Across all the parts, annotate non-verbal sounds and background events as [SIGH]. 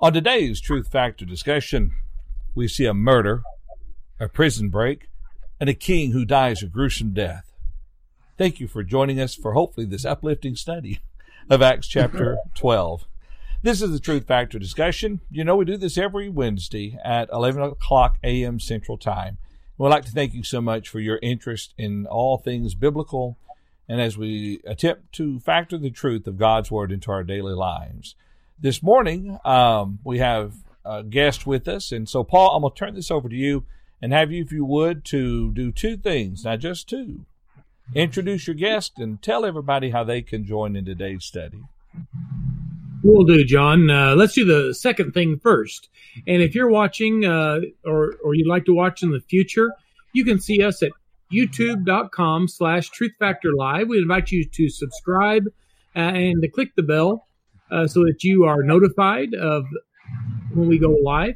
On today's Truth Factor discussion, we see a murder, a prison break, and a king who dies a gruesome death. Thank you for joining us for hopefully this uplifting study of Acts chapter 12. This is the Truth Factor discussion. You know, we do this every Wednesday at 11 o'clock a.m. Central Time. We'd like to thank you so much for your interest in all things biblical and as we attempt to factor the truth of God's Word into our daily lives. This morning, um, we have a guest with us. And so, Paul, I'm going to turn this over to you and have you, if you would, to do two things, not just two. Introduce your guest and tell everybody how they can join in today's study. We'll do, John. Uh, let's do the second thing first. And if you're watching uh, or, or you'd like to watch in the future, you can see us at youtube.com slash truth factor live. We invite you to subscribe uh, and to click the bell uh, so that you are notified of when we go live.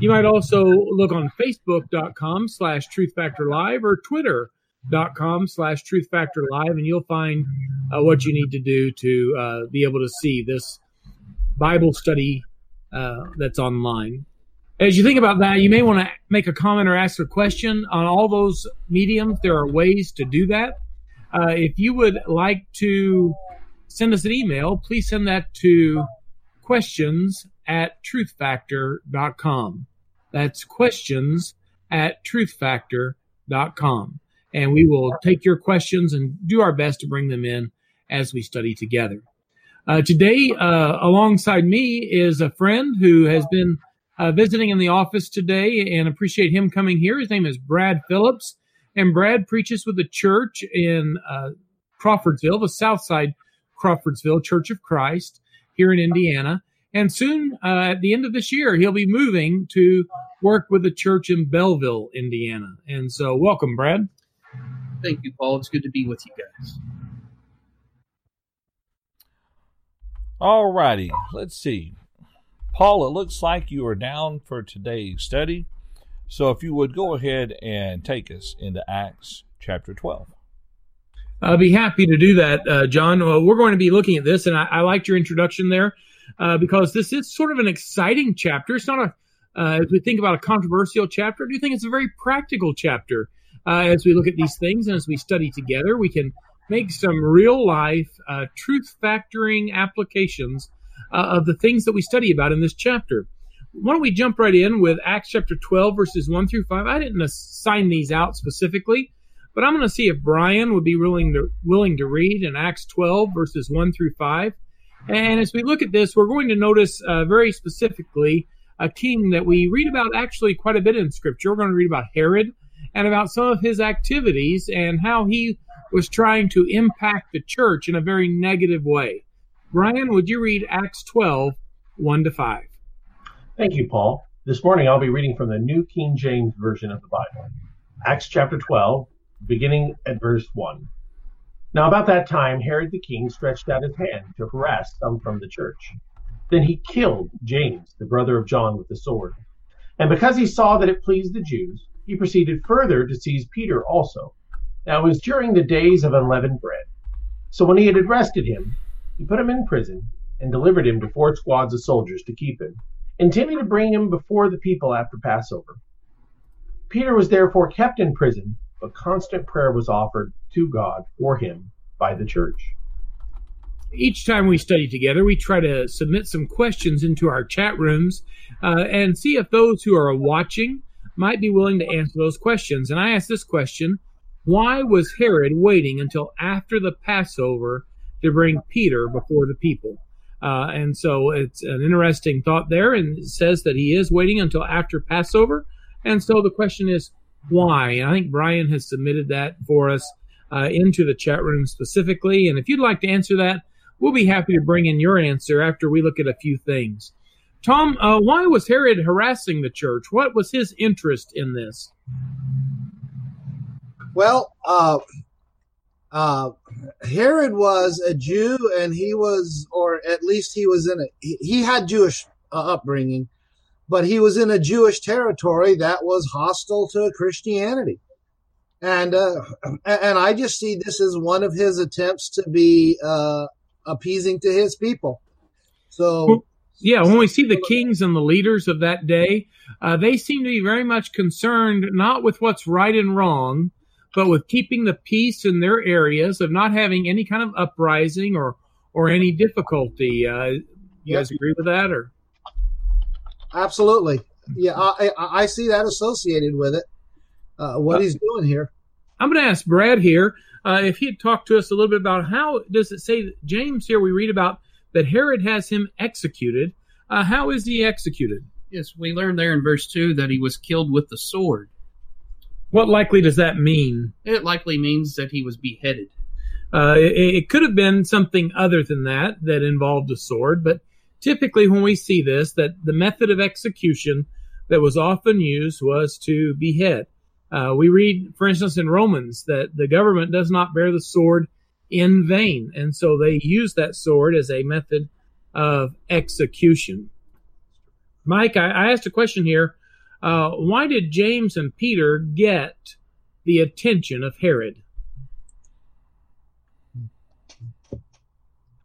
You might also look on facebook.com slash truth factor live or twitter.com slash truth factor live, and you'll find uh, what you need to do to uh, be able to see this Bible study uh, that's online. As you think about that, you may want to make a comment or ask a question on all those mediums. There are ways to do that. Uh, if you would like to send us an email, please send that to questions at truthfactor.com. That's questions at truthfactor.com. And we will take your questions and do our best to bring them in as we study together. Uh, today, uh, alongside me is a friend who has been uh, visiting in the office today and appreciate him coming here. His name is Brad Phillips. And Brad preaches with the church in uh, Crawfordsville, the south side Crawfordsville Church of Christ here in Indiana. And soon, uh, at the end of this year, he'll be moving to work with a church in Belleville, Indiana. And so, welcome, Brad. Thank you, Paul. It's good to be with you guys. All righty, let's see. Paul, it looks like you are down for today's study. So, if you would go ahead and take us into Acts chapter 12. I'll be happy to do that, uh, John. Well, we're going to be looking at this, and I, I liked your introduction there uh, because this is sort of an exciting chapter. It's not a, uh, as we think about a controversial chapter, do think it's a very practical chapter. Uh, as we look at these things and as we study together, we can make some real life uh, truth factoring applications uh, of the things that we study about in this chapter. Why don't we jump right in with Acts chapter 12, verses 1 through 5? I didn't assign these out specifically. But I'm going to see if Brian would be willing to willing to read in Acts 12 verses 1 through 5. And as we look at this, we're going to notice uh, very specifically a king that we read about actually quite a bit in Scripture. We're going to read about Herod and about some of his activities and how he was trying to impact the church in a very negative way. Brian, would you read Acts 12, 1 to 5? Thank you, Paul. This morning I'll be reading from the New King James Version of the Bible. Acts chapter 12, beginning at verse 1. Now, about that time, Herod the king stretched out his hand to harass some from the church. Then he killed James, the brother of John, with the sword. And because he saw that it pleased the Jews, he proceeded further to seize Peter also. Now, it was during the days of unleavened bread. So when he had arrested him, he put him in prison and delivered him to four squads of soldiers to keep him, intending to bring him before the people after Passover. Peter was therefore kept in prison but constant prayer was offered to God for him by the church. Each time we study together, we try to submit some questions into our chat rooms uh, and see if those who are watching might be willing to answer those questions. And I asked this question Why was Herod waiting until after the Passover to bring Peter before the people? Uh, and so it's an interesting thought there, and it says that he is waiting until after Passover. And so the question is, why. And I think Brian has submitted that for us uh, into the chat room specifically. And if you'd like to answer that, we'll be happy to bring in your answer after we look at a few things. Tom, uh, why was Herod harassing the church? What was his interest in this? Well, uh, uh, Herod was a Jew, and he was, or at least he was in a, he, he had Jewish uh, upbringing, but he was in a Jewish territory that was hostile to Christianity. And uh, [CLEARS THROAT] and I just see this as one of his attempts to be uh, appeasing to his people. So Yeah, when we see the kings and the leaders of that day, uh, they seem to be very much concerned not with what's right and wrong, but with keeping the peace in their areas, of not having any kind of uprising or or any difficulty. Uh, you guys agree with that, or Absolutely. Yeah, I, I, I see that associated with it. Uh, what he's doing here. I'm going to ask Brad here uh, if he'd talk to us a little bit about how does it say James here? We read about that Herod has him executed. Uh, how is he executed? Yes, we learned there in verse 2 that he was killed with the sword. What likely does that mean? It likely means that he was beheaded. Uh, it, it could have been something other than that that involved a sword, but typically when we see this, that the method of execution that was often used was to behead. Uh, we read, for instance, in Romans that the government does not bear the sword in vain, and so they use that sword as a method of execution. Mike, I, I asked a question here. Uh, why did James and Peter get the attention of Herod?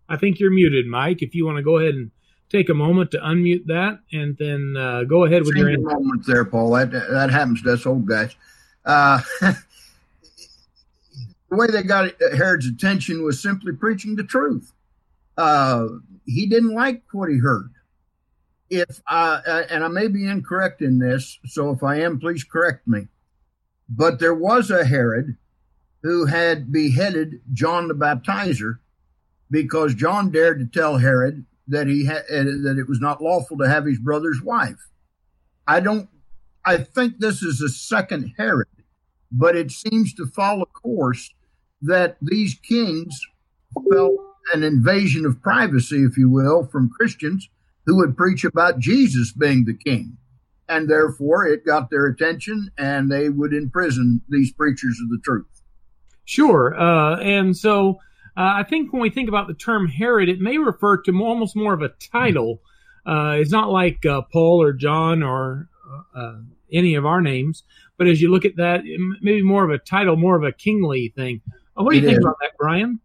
I think you're muted, Mike. If you want to go ahead and take a moment to unmute that, and then uh, go ahead with your Senior answer. moment there, Paul. That that happens to us old guys. Uh, [LAUGHS] the way they got Herod's attention was simply preaching the truth. Uh, he didn't like what he heard. If uh, and I may be incorrect in this, so if I am, please correct me. But there was a Herod who had beheaded John the Baptizer because John dared to tell Herod that he had that it was not lawful to have his brother's wife. I don't. I think this is a second Herod, but it seems to follow course that these kings felt an invasion of privacy, if you will, from Christians who would preach about Jesus being the king. And therefore, it got their attention and they would imprison these preachers of the truth. Sure. Uh, and so uh, I think when we think about the term Herod, it may refer to more, almost more of a title. Uh, it's not like uh, Paul or John or uh, any of our names, but as you look at that, it m- maybe more of a title, more of a kingly thing. Uh, what do you It think is. about that, Brian?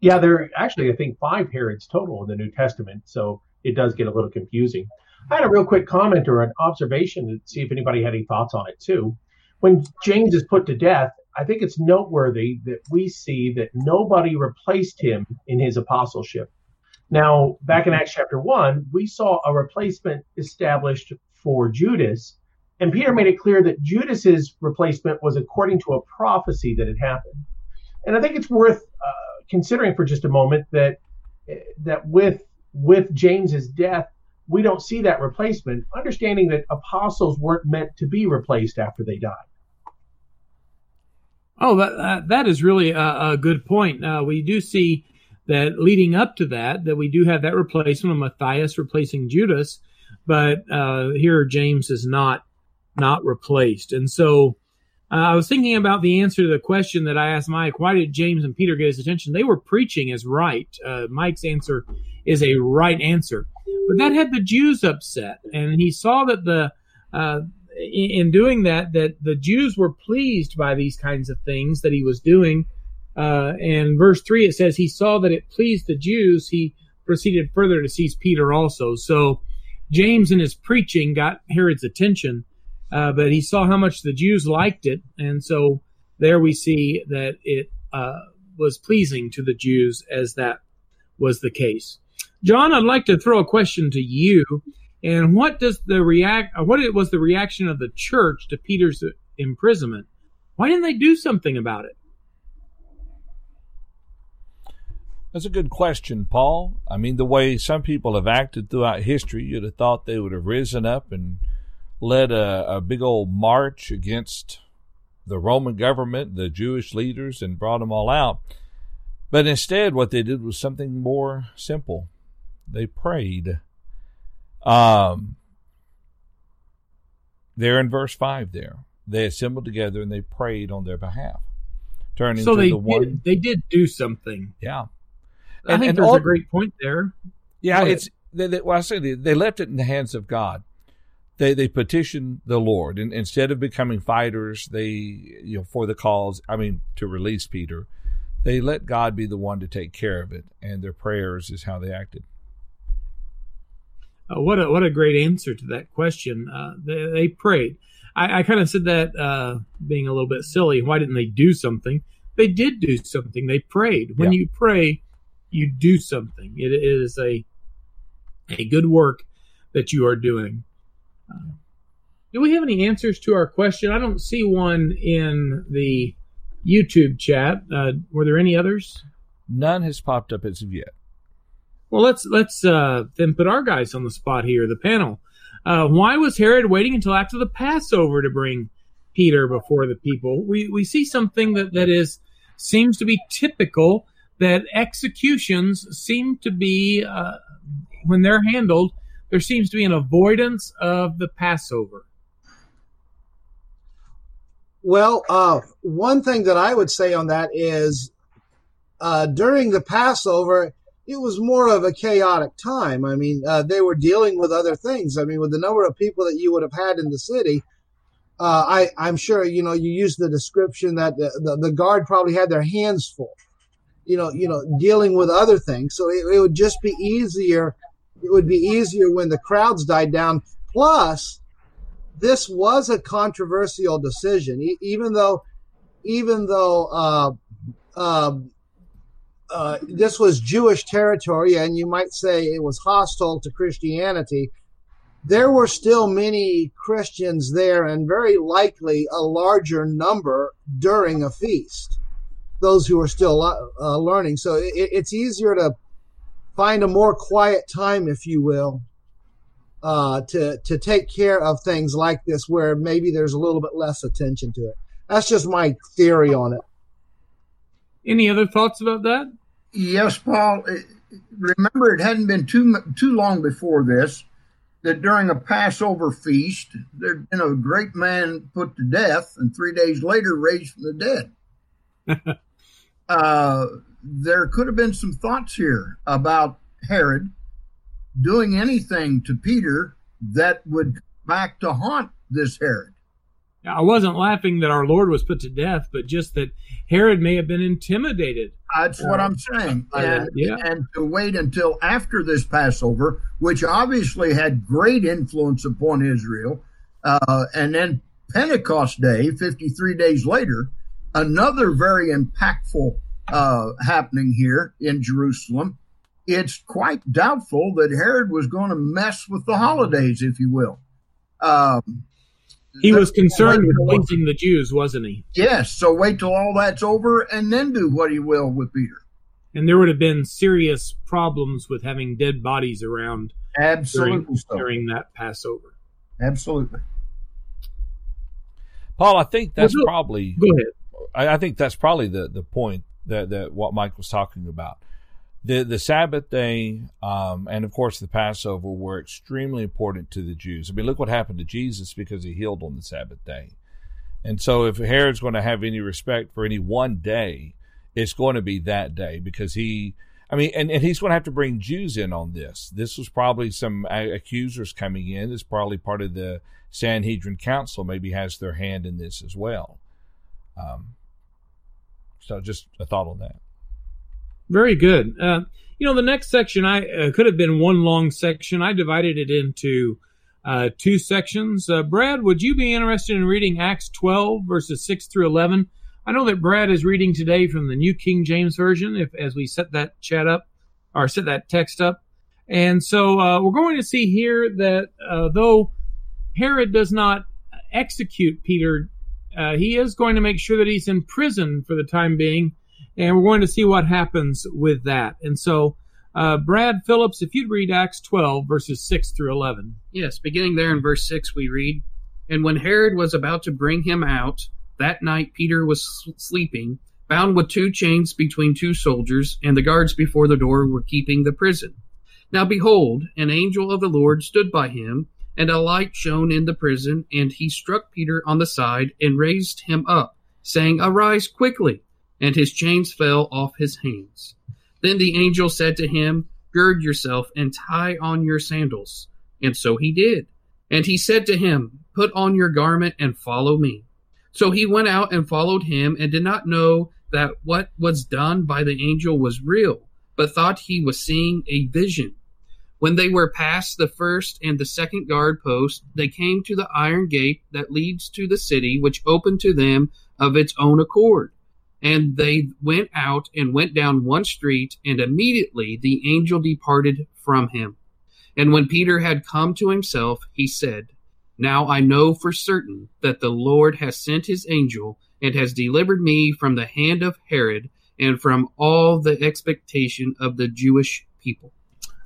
Yeah, there are actually, I think, five Herods total in the New Testament, so it does get a little confusing. I had a real quick comment or an observation to see if anybody had any thoughts on it too. When James is put to death, I think it's noteworthy that we see that nobody replaced him in his apostleship. Now, back in Acts chapter 1, we saw a replacement established for Judas, and Peter made it clear that Judas's replacement was according to a prophecy that had happened. And I think it's worth uh, considering for just a moment that that with with James's death, we don't see that replacement, understanding that apostles weren't meant to be replaced after they died. Oh, that that, is really a, a good point. Uh, we do see that leading up to that, that we do have that replacement of Matthias replacing Judas, but uh, here James is not not replaced. And so uh, I was thinking about the answer to the question that I asked Mike: Why did James and Peter get his attention? They were preaching as right. Uh, Mike's answer is a right answer, but that had the Jews upset, and he saw that the uh, in, in doing that, that the Jews were pleased by these kinds of things that he was doing. Uh, and verse three, it says he saw that it pleased the Jews. He proceeded further to seize Peter also. So James in his preaching got Herod's attention, uh, but he saw how much the Jews liked it, and so there we see that it uh, was pleasing to the Jews as that was the case. John, I'd like to throw a question to you. And what does the react? uh, What it was the reaction of the church to Peter's imprisonment? Why didn't they do something about it? That's a good question, Paul. I mean, the way some people have acted throughout history, you'd have thought they would have risen up and led a, a big old march against the Roman government, the Jewish leaders, and brought them all out. But instead, what they did was something more simple. They prayed. Um, there in verse 5 there. They assembled together and they prayed on their behalf. Turning So to they the one. did, they did do something. Yeah. I And- think and there's all- a great point there. Yeah, it's they, they, well, I say they, they left it in the hands of God. They they petitioned the Lord, and instead of becoming fighters, they you know for the cause. I mean, to release Peter, they let God be the one to take care of it, and their prayers is how they acted. Uh, what a what a great answer to that question. Uh, they, they, prayed. I, I kind of said that uh, being a little bit silly. Why didn't they do something? They did do something. They prayed. When Yeah. you pray, you do something. It is a a good work that you are doing. Uh, do we have any answers to our question? I don't see one in the YouTube chat. Uh, were there any others? None has popped up as of yet. Well, let's let's uh, then put our guys on the spot here, the panel. Uh, why was Herod waiting until after the Passover to bring Peter before the people? We we see something that that is seems to be typical that executions seem to be uh, when they're handled. There seems to be an avoidance of the Passover. Well, uh, one thing that I would say on that is uh, during the Passover, it was more of a chaotic time. I mean, uh, they were dealing with other things. I mean, with the number of people that you would have had in the city, uh, I, I'm sure you know you used the description that the, the, the guard probably had their hands full. You know, you know, dealing with other things. So it, it would just be easier. It would be easier when the crowds died down. Plus, this was a controversial decision, e- even though, even though uh, uh, uh, this was Jewish territory, and you might say it was hostile to Christianity. There were still many Christians there, and very likely a larger number during a feast. Those who are still uh, learning, so it, it's easier to find a more quiet time, if you will, uh, to to take care of things like this, where maybe there's a little bit less attention to it. That's just my theory on it. Any other thoughts about that? Yes, Paul. Remember, it hadn't been too too long before this that during a Passover feast, there'd been a great man put to death, and three days later raised from the dead. [LAUGHS] uh, there could have been some thoughts here about Herod doing anything to Peter that would back to haunt this Herod. I wasn't laughing that our Lord was put to death, but just that Herod may have been intimidated. That's what I'm saying. And, yeah. and to wait until after this Passover, which obviously had great influence upon Israel, uh, and then Pentecost Day, 53 days later, another very impactful uh, happening here in Jerusalem. It's quite doubtful that Herod was going to mess with the holidays, if you will. Um, He was concerned with Wait the Jews, wasn't he? Yes, so wait till all that's over and then do what he will with Peter. And there would have been serious problems with having dead bodies around during, Absolutely so. during that Passover. Absolutely. Paul, I think that's Well, no- probably Go ahead. I, I think that's probably the, the point that, that what Mike was talking about. The the Sabbath day, um, and of course the Passover were extremely important to the Jews. I mean, look what happened to Jesus because he healed on the Sabbath day. And so if Herod's going to have any respect for any one day, it's going to be that day because he, I mean, and, and he's going to have to bring Jews in on this. This was probably some accusers coming in. It's probably part of the Sanhedrin Council maybe has their hand in this as well. Um, so just a thought on that. Very good. Uh, you know, the next section I uh, could have been one long section. I divided it into uh, two sections. Uh, Brad, would you be interested in reading Acts 12 verses 6 through 11? I know that Brad is reading today from the New King James Version. If as we set that chat up or set that text up, and so uh, we're going to see here that uh, though Herod does not execute Peter, he is going to make sure that he's in prison for the time being and we're going to see what happens with that. And so, uh, Brad Phillips, if you'd read Acts 12, verses 6 through 11. Yes, beginning there in verse 6, we read And when Herod was about to bring him out, that night Peter was sleeping, bound with two chains between two soldiers, and the guards before the door were keeping the prison. Now behold, an angel of the Lord stood by him, and a light shone in the prison, and he struck Peter on the side and raised him up, saying, Arise quickly. And his chains fell off his hands. Then the angel said to him, Gird yourself and tie on your sandals. And so he did. And he said to him, Put on your garment and follow me. So he went out and followed him, and did not know that what was done by the angel was real, but thought he was seeing a vision. When they were past the first and the second guard post, they came to the iron gate that leads to the city, which opened to them of its own accord. And they went out and went down one street, and immediately the angel departed from him. And when Peter had come to himself, he said, Now I know for certain that the Lord has sent his angel and has delivered me from the hand of Herod and from all the expectation of the Jewish people.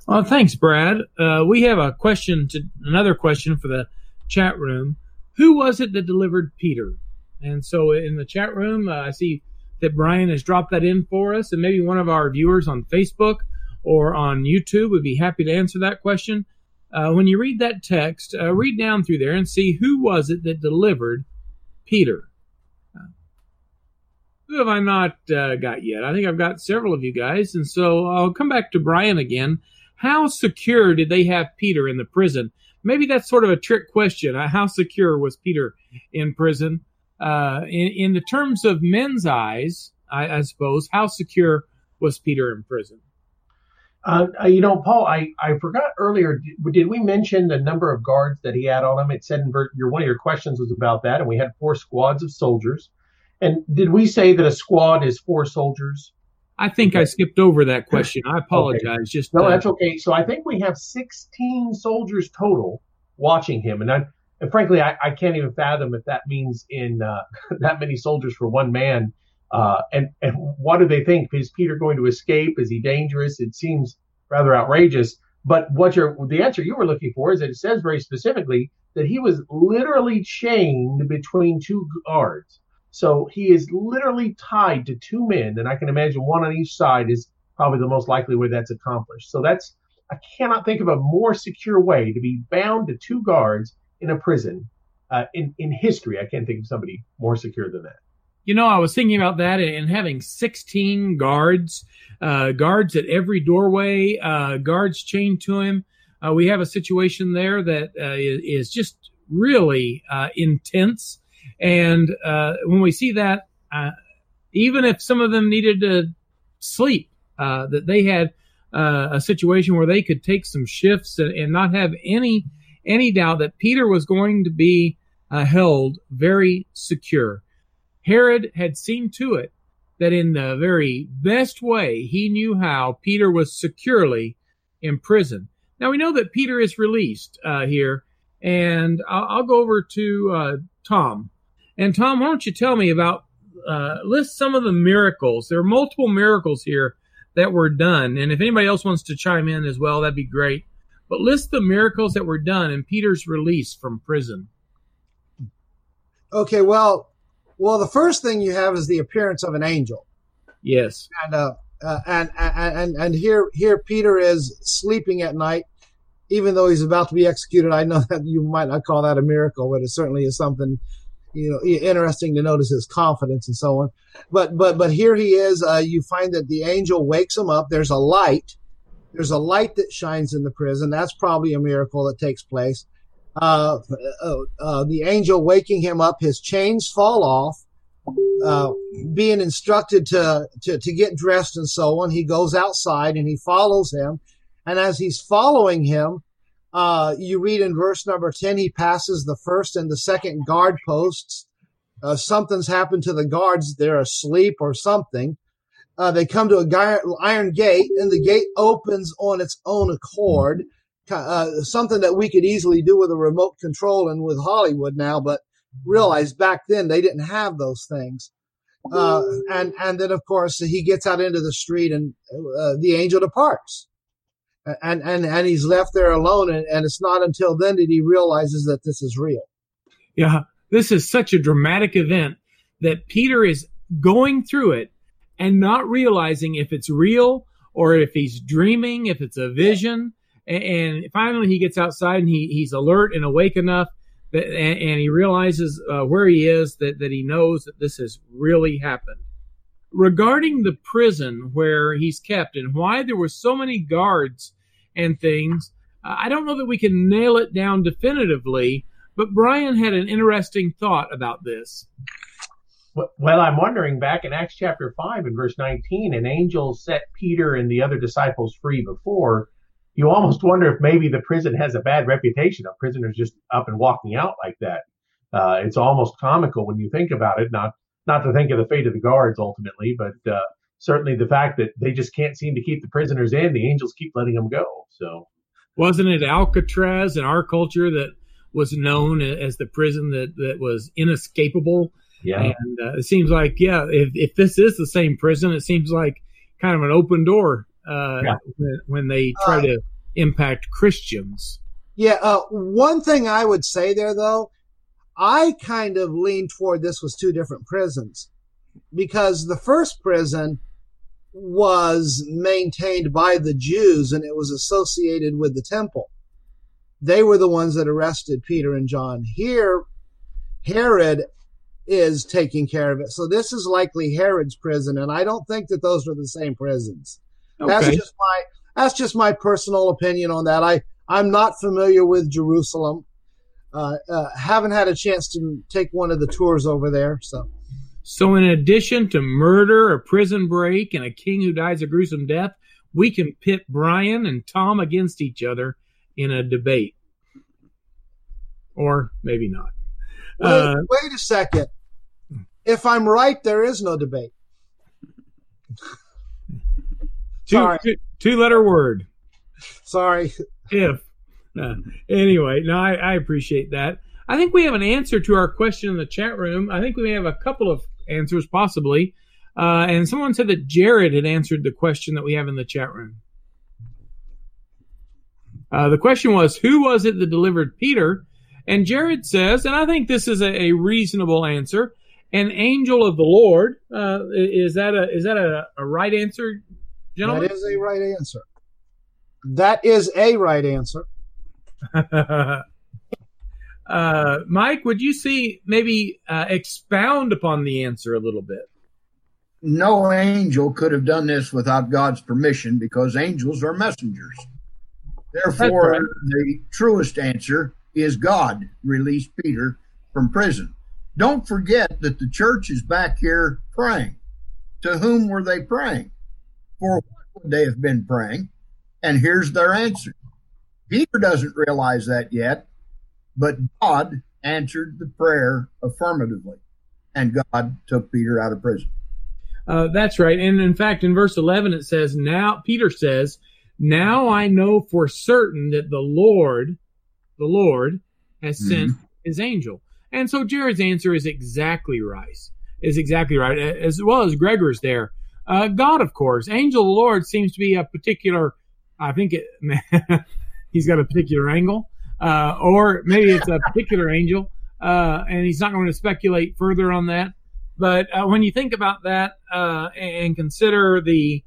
Well, thanks, Brad. Uh, we have a question to another question for the chat room. Who was it that delivered Peter? And so in the chat room, uh, I see that Brian has dropped that in for us, and maybe one of our viewers on Facebook or on YouTube would be happy to answer that question. Uh, when you read that text, uh, read down through there and see who was it that delivered Peter. Uh, who have I not uh, got yet? I think I've got several of you guys, and so I'll come back to Brian again how secure did they have Peter in the prison? Maybe that's sort of a trick question. Uh, how secure was Peter in prison? Uh, in, in the terms of men's eyes, I, I, suppose, how secure was Peter in prison? Uh, uh you know, Paul, I, I forgot earlier. Did, did, we mention the number of guards that he had on him? It said in your one of your questions was about that, and we had four squads of soldiers. And did we say that a squad is four soldiers? I think I skipped over that question. I apologize. Okay. Just no, uh, that's okay. So I think we have 16 soldiers total watching him, and I, and frankly, I, I can't even fathom if that means in uh, [LAUGHS] that many soldiers for one man. Uh, and and what do they think? Is Peter going to escape? Is he dangerous? It seems rather outrageous. But what the answer you were looking for is that it says very specifically that he was literally chained between two guards. So he is literally tied to two men, and I can imagine one on each side is probably the most likely way that's accomplished. So that's I cannot think of a more secure way to be bound to two guards in a prison uh, in in history. I can't think of somebody more secure than that. You know, I was thinking about that and having 16 guards, uh, guards at every doorway, uh, guards chained to him. Uh, we have a situation there that uh, is just really uh, intense. And when we see that, even if some of them needed to sleep, that they had a situation where they could take some shifts and, and, not have any any doubt that Peter was going to be uh, held very secure. Herod had seen to it that in the very best way he knew how Peter was securely imprisoned. Now we know that Peter is released uh, here, and I'll, I'll, go over to Tom and Tom, why don't you tell me about uh, list some of the miracles? There are multiple miracles here that were done, and if anybody else wants to chime in as well, that'd be great. But list the miracles that were done in Peter's release from prison. Okay, well, well, the first thing you have is the appearance of an angel. Yes, and uh, uh, and, and and here here Peter is sleeping at night, even though he's about to be executed. I know [LAUGHS] that you might not call that a miracle, but it certainly is something you know interesting to notice his confidence and so on but but but here he is uh, you find that the angel wakes him up there's a light there's a light that shines in the prison that's probably a miracle that takes place uh, uh, uh the angel waking him up his chains fall off uh, being instructed to, to to get dressed and so on he goes outside and he follows him and as he's following him uh, you read in verse number 10, he passes the first and the second guard posts. Uh, something's happened to the guards. They're asleep or something. Uh, they come to a iron gate and the gate opens on its own accord. Uh, something that we could easily do with a remote control and with Hollywood now, but realize back then they didn't have those things. Uh, and, and then of course he gets out into the street and uh, the angel departs and and and he's left there alone and, and it's not until then that he realizes that this is real yeah this is such a dramatic event that peter is going through it and not realizing if it's real or if he's dreaming if it's a vision and, finally he gets outside and he, he's alert and awake enough that, and, and he realizes uh, where he is that, that he knows that this has really happened regarding the prison where he's kept and why there were so many guards and things. Uh, I don't know that we can nail it down definitively, but Brian had an interesting thought about this. Well, I'm wondering back in Acts chapter 5 and verse 19, an angel set Peter and the other disciples free before. you almost wonder if maybe the prison has a bad reputation of prisoners just up and walking out like that. Uh, it's almost comical when you think about it. Not not to think of the fate of the guards ultimately, but uh, certainly the fact that they just can't seem to keep the prisoners in. The angels keep letting them go. So wasn't it Alcatraz in our culture that was known as the prison that that was inescapable? Yeah, and uh, it seems like yeah, if if this is the same prison, it seems like kind of an open door uh, yeah. when, when, they try uh, to impact Christians. Yeah, uh, one thing I would say there though, I kind of lean toward this was two different prisons because the first prison was maintained by the Jews and it was associated with the temple. They were the ones that arrested Peter and John. Here, Herod is taking care of it. So this is likely Herod's prison, and I don't think that those were the same prisons. Okay. That's just my that's just my personal opinion on that. I I'm not familiar with Jerusalem. Uh, uh, haven't had a chance to take one of the tours over there, so. So, in addition to murder, a prison break, and a king who dies a gruesome death, we can pit Brian and Tom against each other in a debate. Or maybe not. Wait, uh, wait a second. If I'm right, there is no debate. two, two, two letter word. Sorry. If. Uh, anyway, no, I, I appreciate that. I think we have an answer to our question in the chat room. I think we may have a couple of answers possibly. Uh, and someone said that Jared had answered the question that we have in the chat room. Uh, the question was, who was it that delivered Peter? And Jared says, and I think this is a, a reasonable answer, an angel of the Lord. Uh, is that a is that a, a right answer, gentlemen? That is a right answer. That is a right answer. [LAUGHS] Uh, Mike, would you see maybe uh, expound upon the answer a little bit? No angel could have done this without God's permission because angels are messengers. Therefore, right. the truest answer is God released Peter from prison. Don't forget that the church is back here praying. To whom were they praying? For what would they have been praying? And here's their answer. Peter doesn't realize that yet, but God answered the prayer affirmatively, and God took Peter out of prison. Uh, that's right. And in fact, in verse 11, it says, Now, Peter says, Now I know for certain that the Lord, the Lord, has mm-hmm. sent his angel. And so Jared's answer is exactly right. Is exactly right, as well as Gregor's there. Uh, God, of course. Angel of the Lord seems to be a particular, I think it, [LAUGHS] he's got a particular angle uh, or maybe it's a particular angel, uh, and he's not going to speculate further on that. But uh, when you think about that uh, and consider the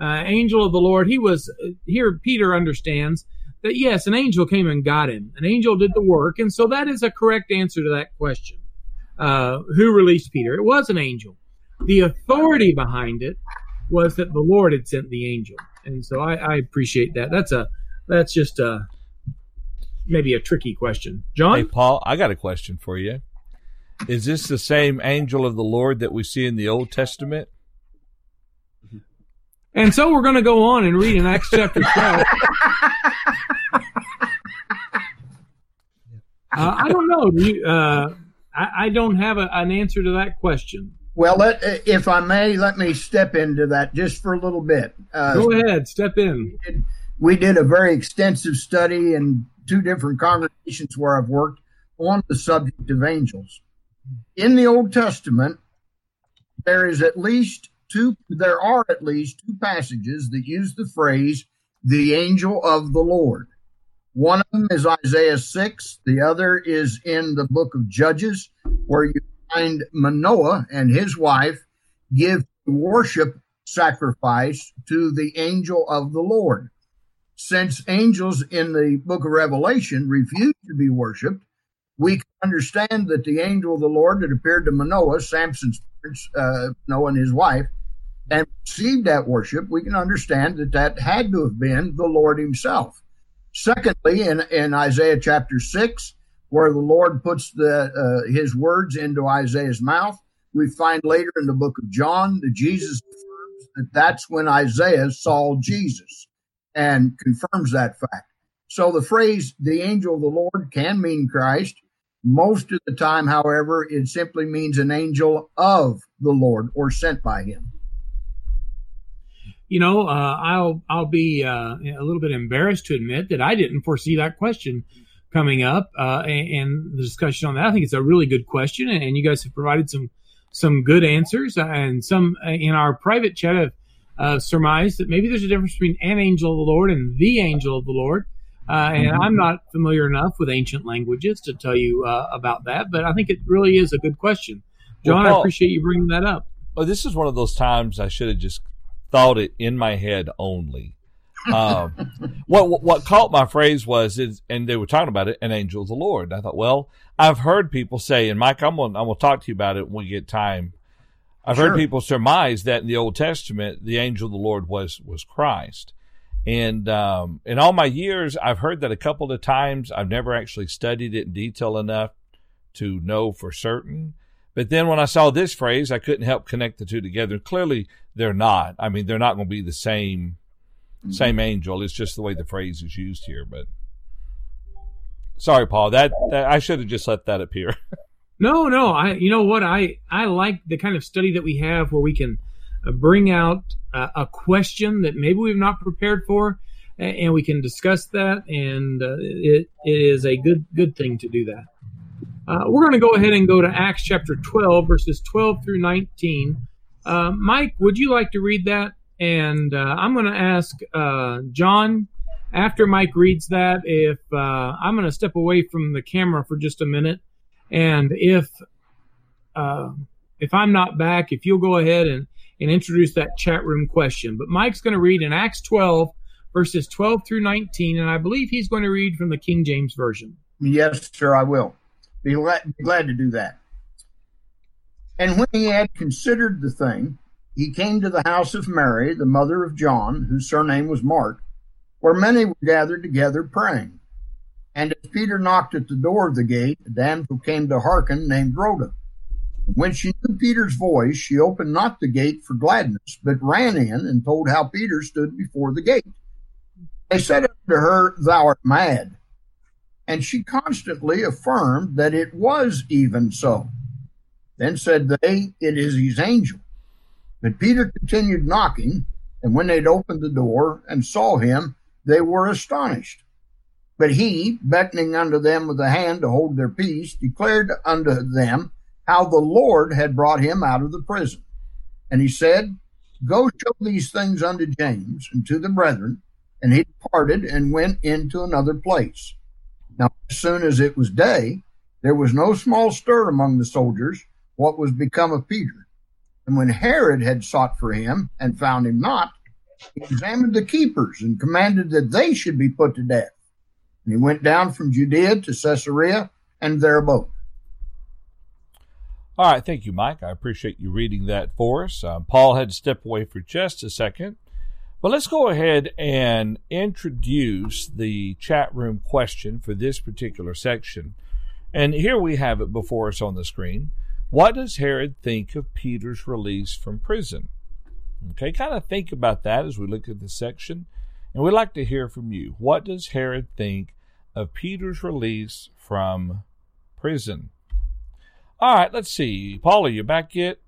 uh, angel of the Lord, he was here. Peter understands that yes, an angel came and got him. An angel did the work, and so that is a correct answer to that question. Uh, who released Peter? It was an angel. The authority behind it was that the Lord had sent the angel, and so I, I appreciate that. That's a that's just a maybe a tricky question. John? Hey, Paul, I got a question for you. Is this the same angel of the Lord that we see in the Old Testament? And so we're going to go on and read in Acts chapter [LAUGHS] 12. [LAUGHS] uh, I don't know. You, uh, I, I, don't have a, an answer to that question. Well, let, if I may, let me step into that just for a little bit. Uh, go ahead, step in. We did, we did a very extensive study in two different congregations where I've worked on the subject of angels. In the Old Testament, there is at least two, there are at least two passages that use the phrase, the angel of the Lord. One of them is Isaiah 6. The other is in the book of Judges, where you find Manoah and his wife give worship sacrifice to the angel of the Lord since angels in the book of Revelation refuse to be worshiped, we can understand that the angel of the Lord that appeared to Manoah, Samson's parents, uh, Noah and his wife, and received that worship, we can understand that that had to have been the Lord himself. Secondly, in, in Isaiah chapter 6, where the Lord puts the uh, his words into Isaiah's mouth, we find later in the book of John that Jesus affirms that that's when Isaiah saw Jesus. and confirms that fact. So the phrase the angel of the Lord can mean Christ. Most of the time, however, it simply means an angel of the Lord or sent by him. You know, uh, I'll I'll be uh, a little bit embarrassed to admit that I didn't foresee that question coming up uh, and, and, the discussion on that. I think it's a really good question, and, and you guys have provided some some good answers, uh, and some uh, in our private chat have uh, surmised that maybe there's a difference between an angel of the Lord and the angel of the Lord. Uh, and mm-hmm. I'm not familiar enough with ancient languages to tell you uh, about that, but I think it really is a good question. John, well, Paul, I appreciate you bringing that up. Well, this is one of those times I should have just thought it in my head only. Um, what, what, caught my phrase was, is, and they were talking about it, an angel of the Lord. I thought, well, I've heard people say, and Mike, I'm gonna I'm gonna talk to you about it when we get time. I've sure. heard people surmise that in the Old Testament, the angel of the Lord was was Christ. And um, in all my years, I've heard that a couple of times. I've never actually studied it in detail enough to know for certain. But then when I saw this phrase, I couldn't help connect the two together. Clearly, they're not. I mean, they're not going to be the same mm-hmm. same angel. It's just the way the phrase is used here. But sorry, Paul. That, that I should have just let that appear. [LAUGHS] no, no. I. You know what? I I like the kind of study that we have where we can uh, bring out uh, a question that maybe we've not prepared for, and we can discuss that. And uh, it, it is a good good thing to do that. Uh, we're going to go ahead and go to Acts chapter 12, verses 12 through 19. Uh, Mike, would you like to read that? And uh, I'm going to ask John after Mike reads that if I'm going to step away from the camera for just a minute, and if if I'm not back, if you'll go ahead and and introduce that chat room question. But Mike's going to read in Acts 12, verses 12 through 19, and I believe he's going to read from the King James Version. Yes, sir, I will. Be glad, to do that. And when he had considered the thing, he came to the house of Mary, the mother of John, whose surname was Mark, where many were gathered together praying. And as Peter knocked at the door of the gate, a damsel came to hearken named Rhoda. When she knew Peter's voice, she opened not the gate for gladness, but ran in and told how Peter stood before the gate. They said unto her, Thou art mad. And she constantly affirmed that it was even so. Then said they, It is his angel. But Peter continued knocking, and when they'd opened the door and saw him, they were astonished. But he, beckoning unto them with a hand to hold their peace, declared unto them how the Lord had brought him out of the prison. And he said, Go show these things unto James and to the brethren. And he departed and went into another place. Now, as soon as it was day, there was no small stir among the soldiers what was become of Peter. And when Herod had sought for him and found him not, he examined the keepers and commanded that they should be put to death. And he went down from Judea to Caesarea and there abode. All right, thank you, Mike. I appreciate you reading that for us. Um, Paul had to step away for just a second. But let's go ahead and introduce the chat room question for this particular section. And here we have it before us on the screen. What does Herod think of Peter's release from prison? Okay, kind of think about that as we look at this section. And we'd like to hear from you. What does Herod think of Peter's release from prison? All right, let's see. Paul, are you back yet?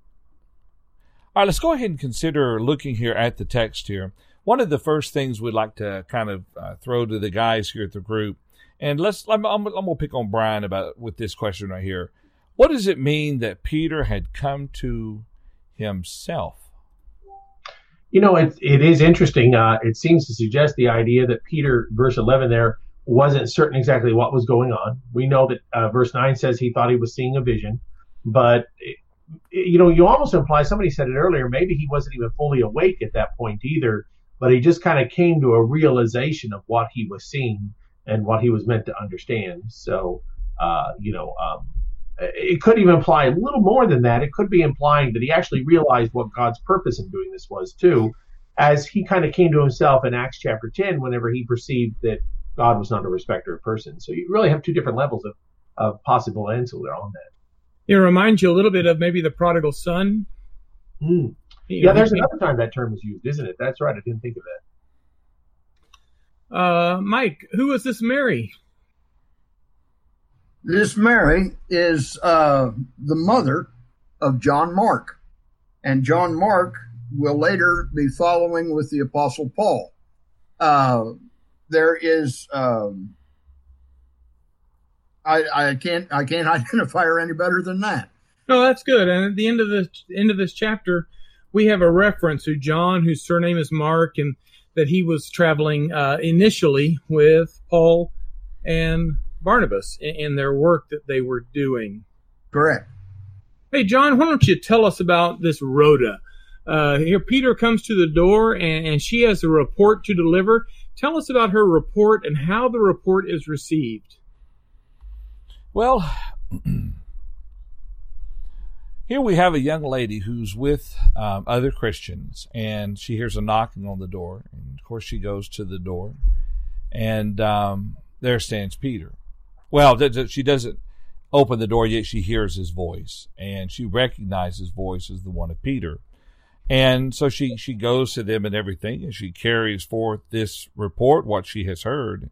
All right, let's go ahead and consider looking here at the text here. One of the first things we'd like to kind of uh, throw to the guys here at the group, and let's I'm, I'm, I'm going to pick on Brian about with this question right here. What does it mean that Peter had come to himself? You know, it, it is interesting. Uh, it seems to suggest the idea that Peter, verse 11 there, wasn't certain exactly what was going on. We know that uh, verse 9 says he thought he was seeing a vision, but you know, you almost imply somebody said it earlier, maybe he wasn't even fully awake at that point either, but he just kind of came to a realization of what he was seeing and what he was meant to understand. So, uh, you know, um, it could even imply a little more than that. It could be implying that he actually realized what God's purpose in doing this was too, as he kind of came to himself in Acts chapter 10 whenever he perceived that God was not a respecter of persons. So you really have two different levels of, of possible answer there on that. It reminds you a little bit of maybe the prodigal son. Mm. Yeah, there's another time that term is used, isn't it? That's right. I didn't think of that. Uh, Mike, who is this Mary? This Mary is uh, the mother of John Mark. And John Mark will later be following with the Apostle Paul. Uh, there is, um, I, I can't, I can't [LAUGHS] identify her any better than that. No, that's good. And at the end of the end of this chapter, we have a reference to John, whose surname is Mark, and that he was traveling uh, initially with Paul and Barnabas in, in their work that they were doing. Correct. Hey, John, why don't you tell us about this Rhoda? Uh, here, Peter comes to the door and, and she has a report to deliver. Tell us about her report and how the report is received. Well, here we have a young lady who's with um, other Christians, and she hears a knocking on the door. And of course, she goes to the door, and um, there stands Peter. Well, she doesn't open the door yet. She hears his voice, and she recognizes his voice as the one of Peter. And so she, she goes to them and everything, and she carries forth this report, what she has heard.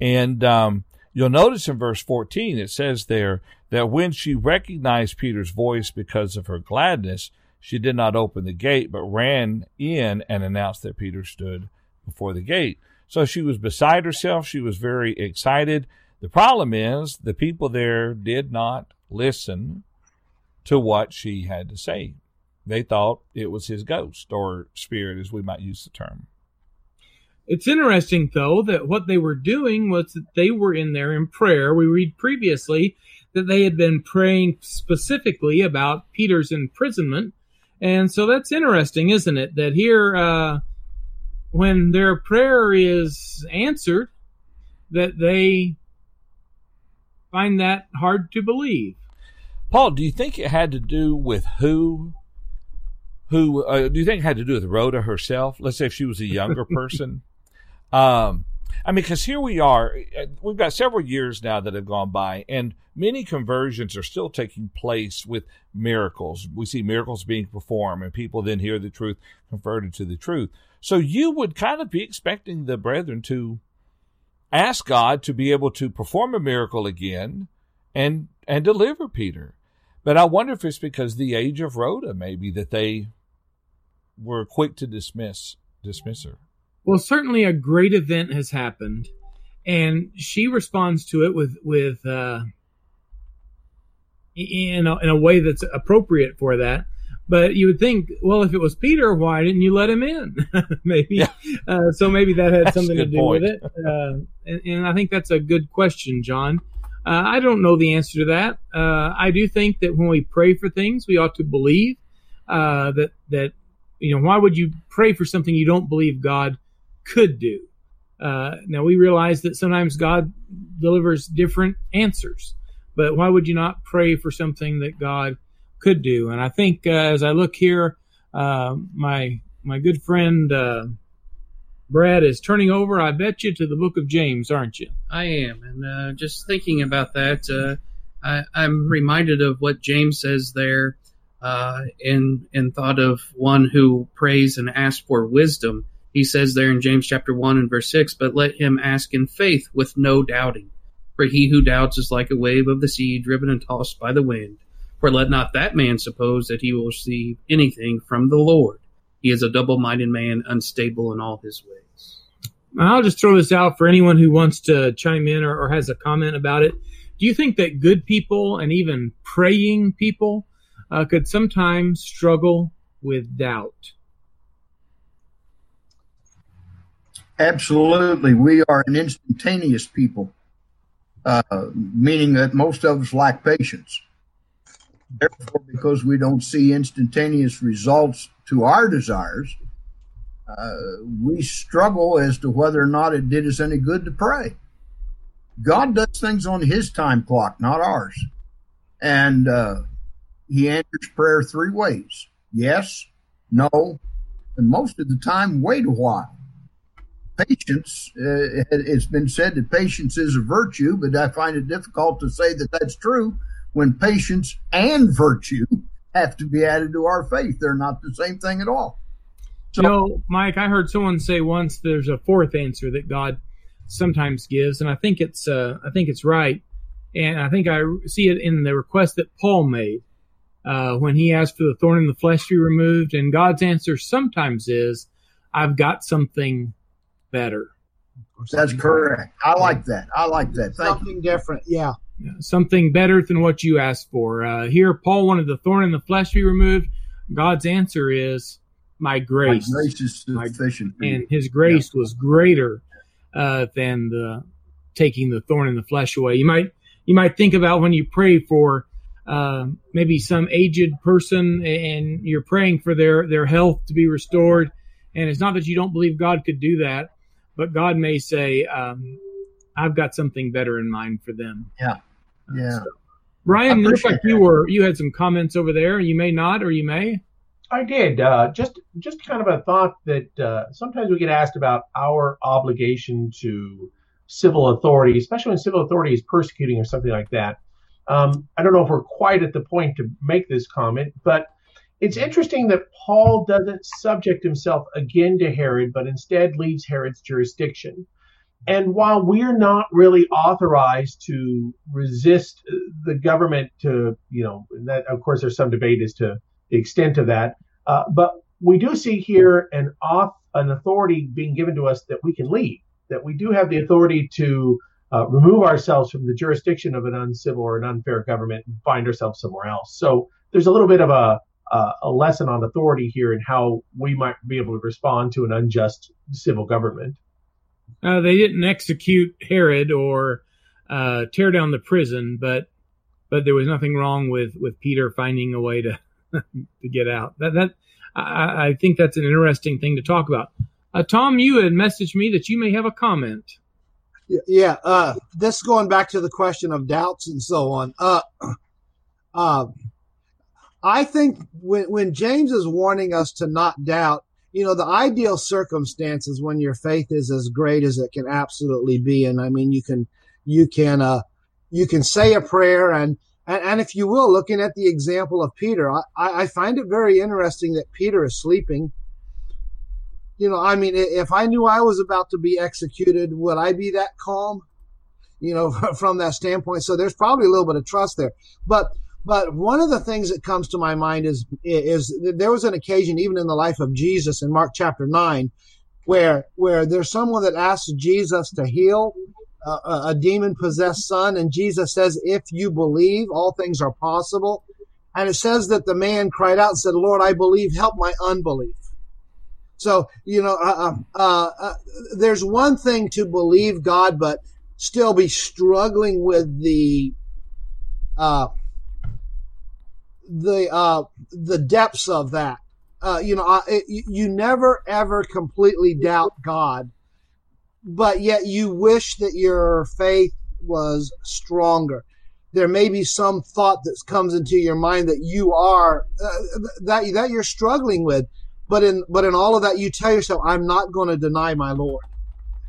And um, you'll notice in verse 14, it says there that when she recognized Peter's voice because of her gladness, she did not open the gate, but ran in and announced that Peter stood before the gate. So she was beside herself. She was very excited. The problem is the people there did not listen to what she had to say. They thought it was his ghost or spirit, as we might use the term. It's interesting, though, that what they were doing was that they were in there in prayer. We read previously that they had been praying specifically about Peter's imprisonment. And so that's interesting, isn't it? That here, uh, when their prayer is answered, that they find that hard to believe. Paul, do you think it had to do with who? Who uh, do you think it had to do with Rhoda herself? Let's say if she was a younger [LAUGHS] person. Um, I mean, because here we are, uh, we've got several years now that have gone by, and many conversions are still taking place with miracles. We see miracles being performed, and people then hear the truth, converted to the truth. So you would kind of be expecting the brethren to ask God to be able to perform a miracle again and and deliver Peter. But I wonder if it's because the age of Rhoda, maybe that they were quick to dismiss dismiss her. Well, certainly a great event has happened, and she responds to it with with uh, in a, in a way that's appropriate for that. But you would think, well, if it was Peter, why didn't you let him in? [LAUGHS] maybe. Yeah. Uh, so maybe that had that's something to do point. with it. Uh, and, and, I think that's a good question, John. Uh, I don't know the answer to that. Uh, I do think that when we pray for things, we ought to believe uh, that that you know why would you pray for something you don't believe God could do? Uh, now we realize that sometimes God delivers different answers, but why would you not pray for something that God could do. And I think uh, as I look here, uh, my my good friend uh, Brad is turning over. I bet you to the Book of James, aren't you? I am, and uh, just thinking about that, uh, I, am reminded of what James says there, in in thought of one who prays and asks for wisdom. He says there in James chapter one and verse six, but let him ask in faith with no doubting. For he who doubts is like a wave of the sea driven and tossed by the wind. For let not that man suppose that he will receive anything from the Lord. He is a double minded man, unstable in all his ways. I'll just throw this out for anyone who wants to chime in or, or has a comment about it. Do you think that good people and even praying people uh, could sometimes struggle with doubt? Absolutely. We are an instantaneous people, uh, meaning that most of us lack patience. Therefore, because we don't see instantaneous results to our desires, uh, we struggle as to whether or not it did us any good to pray. God does things on His time clock, not ours. And uh, He answers prayer three ways yes, no, and most of the time, wait a while. Patience, uh, it's been said that patience is a virtue, but I find it difficult to say that that's true when patience and virtue [LAUGHS] have to be added to our faith. They're not the same thing at all. So, you know, Mike, I heard someone say once there's a fourth answer that God sometimes gives, and I think it's uh, I think it's right, and I think I see it in the request that Paul made uh, when he asked for the thorn in the flesh to be removed, and God's answer sometimes is, "I've got something better." That's correct. I like that. I like that. Thank something you. different. Yeah. Something better than what you asked for. Uh, here, Paul wanted the thorn in the flesh to be removed. God's answer is, "My grace." My grace is sufficient. and His grace yeah. was greater uh, than the taking the thorn in the flesh away. You might you might think about when you pray for uh, maybe some aged person and you're praying for their their health to be restored, and it's not that you don't believe God could do that, but God may say, um, "I've got something better in mind for them." Yeah, yeah. So, Brian, looks like you were you had some comments over there. You may not, or you may. I did. Uh, just just kind of a thought that uh, sometimes we get asked about our obligation to civil authority, especially when civil authority is persecuting or something like that. Um, I don't know if we're quite at the point to make this comment, but it's interesting that Paul doesn't subject himself again to Herod, but instead leaves Herod's jurisdiction. And while we're not really authorized to resist the government to, you know, that of course there's some debate as to the extent of that. Uh, but we do see here an off, an authority being given to us that we can leave, that we do have the authority to uh, remove ourselves from the jurisdiction of an uncivil or an unfair government and find ourselves somewhere else. So there's a little bit of a uh, a lesson on authority here and how we might be able to respond to an unjust civil government. Uh, they didn't execute Herod or uh, tear down the prison, but but there was nothing wrong with with Peter finding a way to [LAUGHS] to get out. That that I, I, think that's an interesting thing to talk about. Uh, Tom, you had messaged me that you may have a comment. Yeah, uh, this going back to the question of doubts and so on. Uh, [CLEARS THROAT] uh, I think when when James is warning us to not doubt, you know, the ideal circumstances when your faith is as great as it can absolutely be, and I mean, you can you can uh, you can say a prayer and and, and if you will, looking at the example of Peter, I, I find it very interesting that Peter is sleeping. You know, I mean, if I knew I was about to be executed, would I be that calm? You know, [LAUGHS] from that standpoint. So there's probably a little bit of trust there. But but one of the things that comes to my mind is is there was an occasion even in the life of Jesus in Mark chapter nine, where where there's someone that asks Jesus to heal a, a demon possessed son. And Jesus says, if you believe, all things are possible. And it says that the man cried out and said, Lord, I believe, help my unbelief. So, you know, uh, uh, uh, there's one thing to believe God, but still be struggling with the, uh, the, uh, the depths of that. Uh, you know, it, you never ever completely doubt God but yet you wish that your faith was stronger. There may be some thought that comes into your mind that you are uh, that that you're struggling with, but in but in all of that, you tell yourself, "I'm not going to deny my Lord,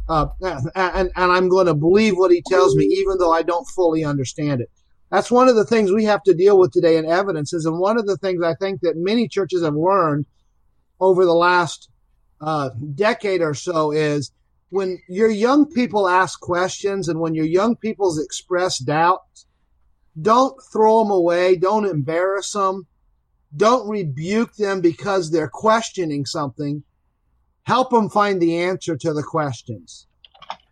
uh, and and I'm going to believe what He tells me, even though I don't fully understand it." That's one of the things we have to deal with today in evidences, and one of the things I think that many churches have learned over the last uh, decade or so is when your young people ask questions and when your young people express doubts, don't throw them away. Don't embarrass them. Don't rebuke them because they're questioning something. Help them find the answer to the questions.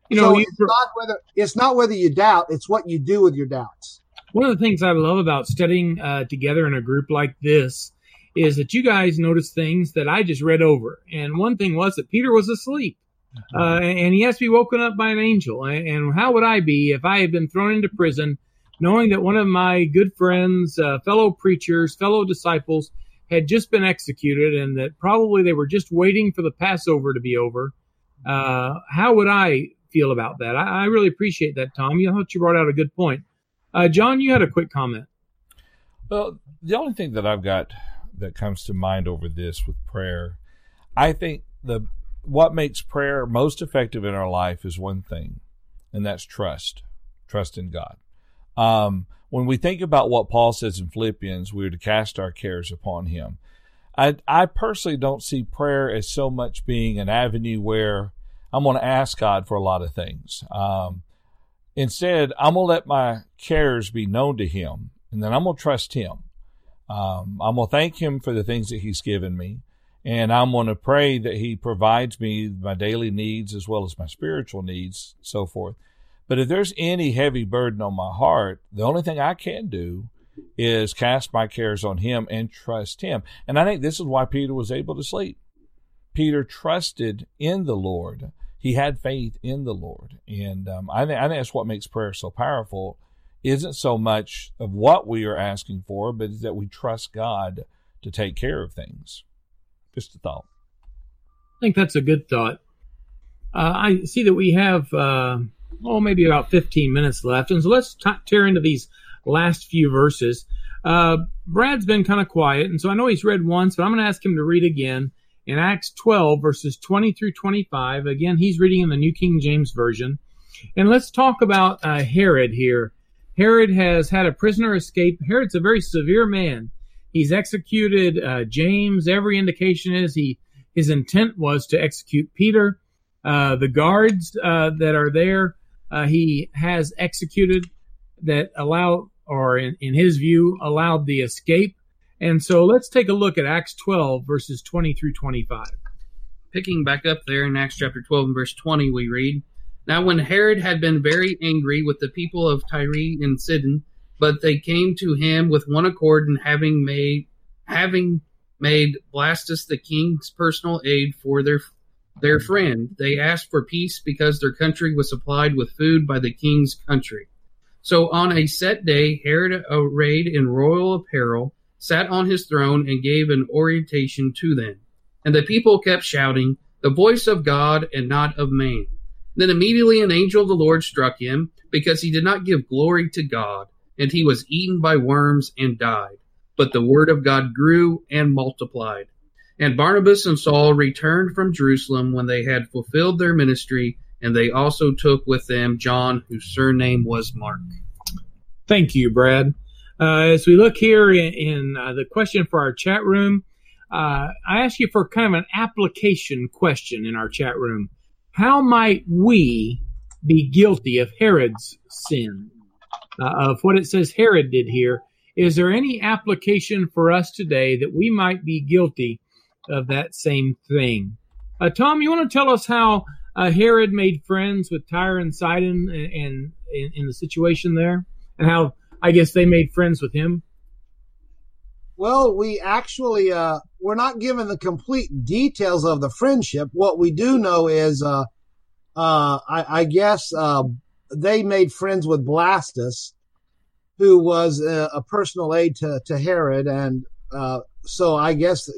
You know, so it's not whether it's not whether you doubt; it's what you do with your doubts. One of the things I love about studying uh, together in a group like this is that you guys notice things that I just read over. And one thing was that Peter was asleep. Uh, and he has to be woken up by an angel. And how would I be if I had been thrown into prison, knowing that one of my good friends, uh, fellow preachers, fellow disciples, had just been executed, and that probably they were just waiting for the Passover to be over? Uh, how would I feel about that? I, I, really appreciate that, Tom. You thought you brought out a good point. Uh, John, you had a quick comment. Well, the only thing that I've got that comes to mind over this with prayer, I think the what makes prayer most effective in our life is one thing, and that's trust. Trust in God. Um, when we think about what Paul says in Philippians, we are to cast our cares upon Him. I, I personally don't see prayer as so much being an avenue where I'm going to ask God for a lot of things. Um, instead, I'm going to let my cares be known to Him, and then I'm going to trust Him. Um, I'm going to thank Him for the things that He's given me, and I'm going to pray that He provides me my daily needs as well as my spiritual needs, so forth. But if there's any heavy burden on my heart, the only thing I can do is cast my cares on him and trust him. And I think this is why Peter was able to sleep. Peter trusted in the Lord. He had faith in the Lord. And um, I, think, I think that's what makes prayer so powerful. Isn't so much of what we are asking for, but is that we trust God to take care of things. Just a thought. I think that's a good thought. Uh, I see that we have, uh, oh, maybe about 15 minutes left. And so let's t- tear into these last few verses. Uh, Brad's been kind of quiet, and so I know he's read once, but I'm going to ask him to read again in Acts 12, verses 20 through 25. Again, he's reading in the New King James Version. And let's talk about uh, Herod here. Herod has had a prisoner escape. Herod's a very severe man. He's executed uh, James. Every indication is he his intent was to execute Peter. Uh, the guards uh, that are there, uh, he has executed that allow, or in, in his view, allowed the escape. And so let's take a look at Acts 12, verses 20 through 25. Picking back up there in Acts chapter 12 and verse 20, we read, Now when Herod had been very angry with the people of Tyre and Sidon, but they came to him with one accord and having made having made Blastus the king's personal aide for their their friend, they asked for peace because their country was supplied with food by the king's country. So on a set day, Herod, arrayed in royal apparel, sat on his throne and gave an orientation to them. And the people kept shouting, The voice of God and not of man. Then immediately an angel of the Lord struck him, because he did not give glory to God, and he was eaten by worms and died. But the word of God grew and multiplied. And Barnabas and Saul returned from Jerusalem when they had fulfilled their ministry and they also took with them John, whose surname was Mark. Thank you, Brad. Uh, as we look here in, in uh, the question for our chat room, uh, I ask you for kind of an application question in our chat room. How might we be guilty of Herod's sin? Of what it says Herod did here. Is there any application for us today that we might be guilty of that same thing? Uh, Tom, you want to tell us how uh, Herod made friends with Tyre and Sidon and, in the situation there, and how I guess they made friends with him. Well, we actually uh, we're not given the complete details of the friendship. What we do know is, uh, uh, I, I, guess uh, they made friends with Blastus, who was a, a personal aide to, to Herod, and uh, so I guess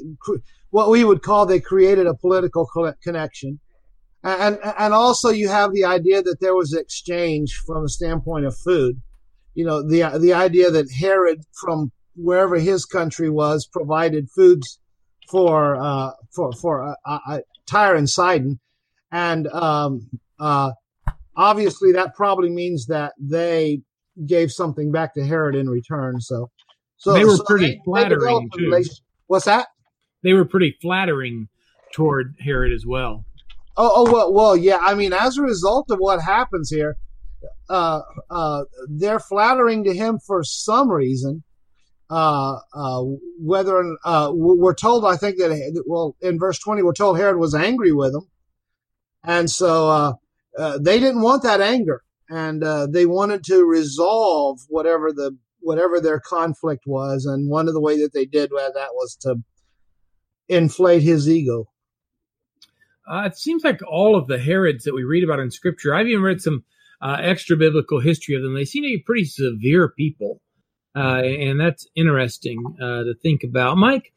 what we would call they created a political connection and and also you have the idea that there was exchange from the standpoint of food. You know, the the idea that Herod from wherever his country was provided foods for uh, for for uh, uh, uh, Tyre and Sidon, and um, uh, obviously that probably means that they gave something back to Herod in return. So, so they were so pretty they, flattering they too. What's that? They were pretty flattering toward Herod as well. Oh, oh well, well, yeah. I mean, as a result of what happens here, uh, uh, they're flattering to him for some reason. Uh, uh, whether uh, we're told, I think that well, in verse twenty, we're told Herod was angry with them, and so uh, uh, they didn't want that anger, and they wanted to resolve whatever the whatever their conflict was, and one of the way that they did that was to inflate his ego. It seems like all of the Herods that we read about in Scripture, I've even read some uh, extra biblical history of them. They seem to be pretty severe people, uh, and that's interesting uh, to think about. Mike,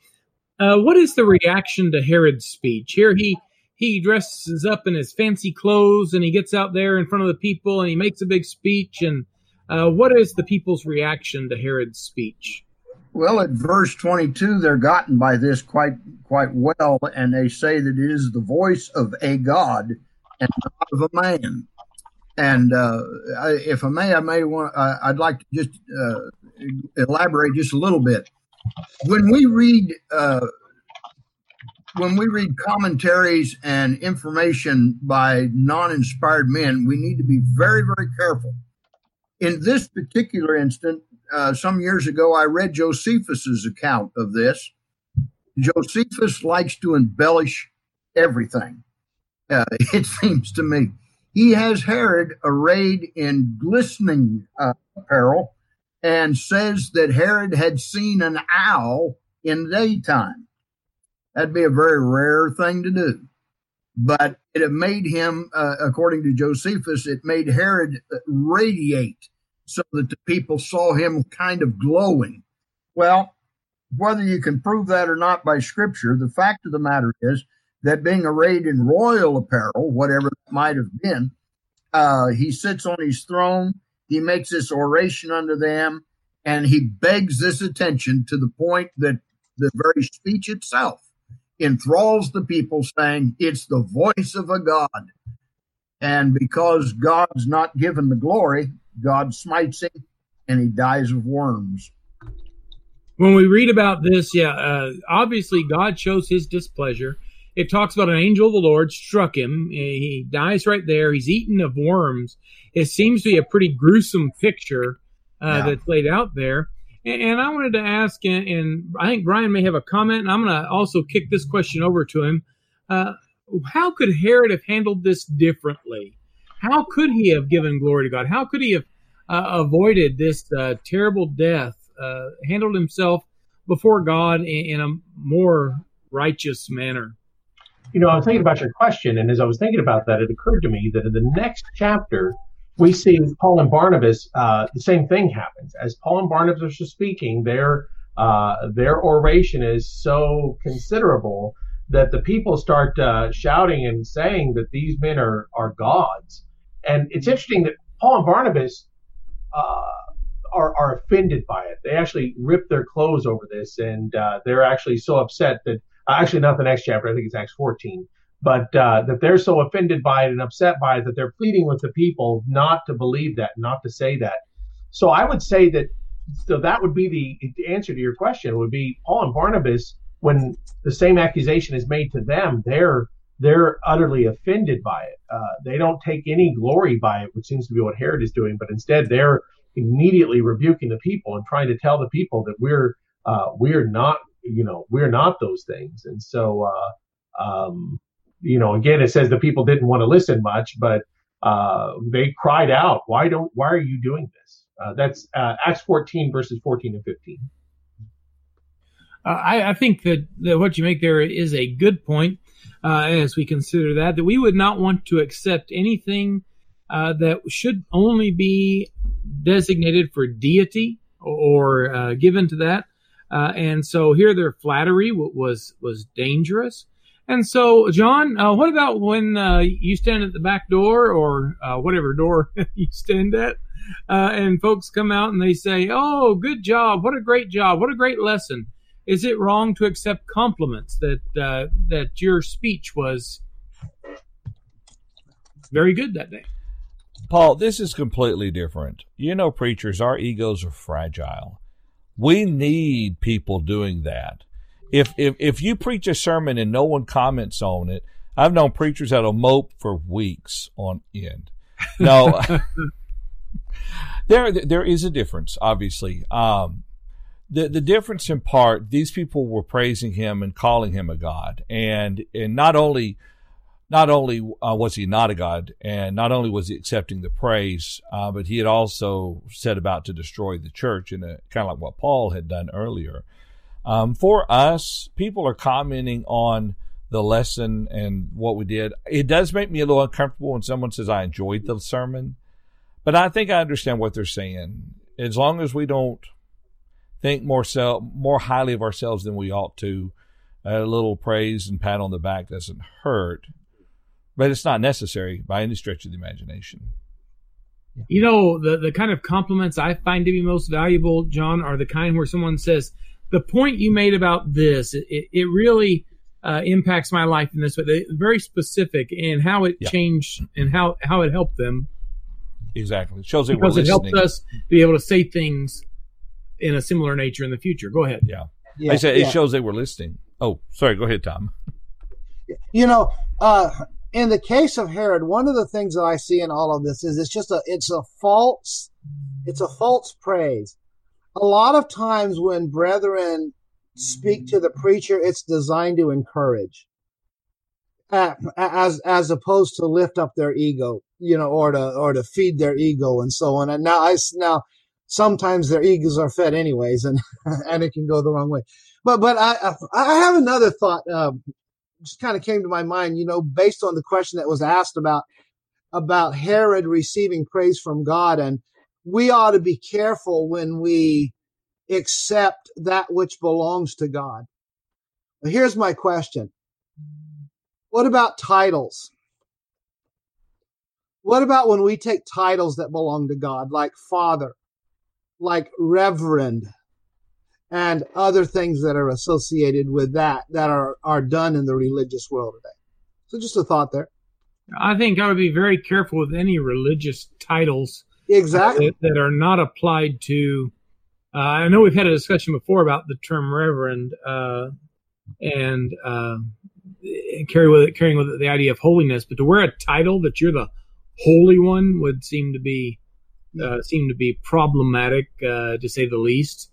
uh, what is the reaction to Herod's speech? Here he he dresses up in his fancy clothes and he gets out there in front of the people and he makes a big speech. And uh, what is the people's reaction to Herod's speech? Well, at verse 22, they're gotten by this quite quite well, and they say that it is the voice of a God and not of a man. And uh, if I may, I may want uh, I'd like to just uh, elaborate just a little bit. When we read uh, when we read commentaries and information by non inspired men, we need to be very, very careful. In this particular instance, uh, some years ago, I read Josephus's account of this. Josephus likes to embellish everything. Uh, [LAUGHS] it seems to me he has Herod arrayed in glistening uh, apparel and says that Herod had seen an owl in the daytime. That'd be a very rare thing to do. But it made him, uh, according to Josephus, it made Herod radiate so that the people saw him kind of glowing. Well, whether you can prove that or not by scripture, the fact of the matter is that being arrayed in royal apparel, whatever that might have been, uh, he sits on his throne. He makes this oration unto them, and he begs this attention to the point that the very speech itself enthralls the people, saying, It's the voice of a God. And because God's not given the glory, God smites him and he dies of worms. When we read about this, yeah, uh, obviously God shows his displeasure. It talks about an angel of the Lord struck him. He dies right there. He's eaten of worms. It seems to be a pretty gruesome picture uh, yeah. that's laid out there. And, and, I wanted to ask, and, and, I think Brian may have a comment, and I'm going to also kick this question over to him. Uh, how could Herod have handled this differently? How could he have given glory to God? How could he have uh, avoided this uh, terrible death, uh, handled himself before God in, in, a more righteous manner? You know, I was thinking about your question, and as I was thinking about that, it occurred to me that in the next chapter, we see Paul and Barnabas, uh, the same thing happens. As Paul and Barnabas are speaking, their uh, their oration is so considerable that the people start uh, shouting and saying that these men are are gods. And it's interesting that Paul and Barnabas uh, are are offended by it. They actually rip their clothes over this, and uh, they're actually so upset that actually not the next chapter. I think it's Acts 14 but uh, that they're so offended by it and upset by it that they're pleading with the people not to believe that, not to say that. So I would say that so that would be the, the answer to your question would be Paul and Barnabas when the same accusation is made to them, they're they're utterly offended by it. Uh, they don't take any glory by it, which seems to be what Herod is doing, but instead they're immediately rebuking the people and trying to tell the people that we're uh, we're not you know we're not those things. And so uh, um, you know, again, it says the people didn't want to listen much, but uh, they cried out, "Why don't? Why are you doing this?" Uh, that's uh, Acts 14 verses 14 and 15. Uh, I, I, think that, that what you make there is a good point uh, as we consider that that we would not want to accept anything uh, that should only be designated for deity or given to that. And so here, their flattery was was dangerous. And so, John, uh, what about when uh, you stand at the back door or uh, whatever door [LAUGHS] you stand at, uh, and folks come out and they say, "Oh, good job! What a great job! What a great lesson!" Is it wrong to accept compliments that uh, that your speech was very good that day? Paul, this is completely different. You know, preachers, our egos are fragile. We need people doing that if if if you preach a sermon and no one comments on it, I've known preachers that'll mope for weeks on end. No, [LAUGHS] there there is a difference, obviously. Um, the the difference in part, these people were praising him and calling him a god, and and not only not only uh, was he not a god, and not only was he accepting the praise, uh, but he had also set about to destroy the church in a kind of like what Paul had done earlier. Um, for us, people are commenting on the lesson and what we did. It does make me a little uncomfortable when someone says I enjoyed the sermon, but I think I understand what they're saying. As long as we don't think more self, more highly of ourselves than we ought to, a little praise and pat on the back doesn't hurt, but it's not necessary by any stretch of the imagination. You know, the, the kind of compliments I find to be most valuable, John, are the kind where someone says, the point you made about this, it, it really uh, impacts my life in this way. They're very specific in how it yeah. changed and how, how it helped them. Exactly. It shows because it helps us be able to say things in a similar nature in the future. Go ahead. Yeah. yeah I said yeah. it shows they were listening. Oh, sorry. Go ahead, Tom. You know, uh, in the case of Herod, one of the things that I see in all of this is it's just a it's a false it's a false praise. A lot of times when brethren speak to the preacher, it's designed to encourage, as as opposed to lift up their ego, you know, or to or to feed their ego and so on. And now I now sometimes their egos are fed anyways, and [LAUGHS] and it can go the wrong way. But but I I have another thought. Uh, just kind of came to my mind, you know, based on the question that was asked about about Herod receiving praise from God, and we ought to be careful when we accept that which belongs to God. Here's my question. What about titles? What about when we take titles that belong to God, like Father, like Reverend, and other things that are associated with that that are, are done in the religious world today? So, just a thought there. I think I would be very careful with any religious titles exactly that, that are not applied to uh, I know we've had a discussion before about the term reverend uh, and uh, carry with it, carrying with it the idea of holiness, but to wear a title that you're the holy one would seem to be uh, seem to be problematic uh, to say the least.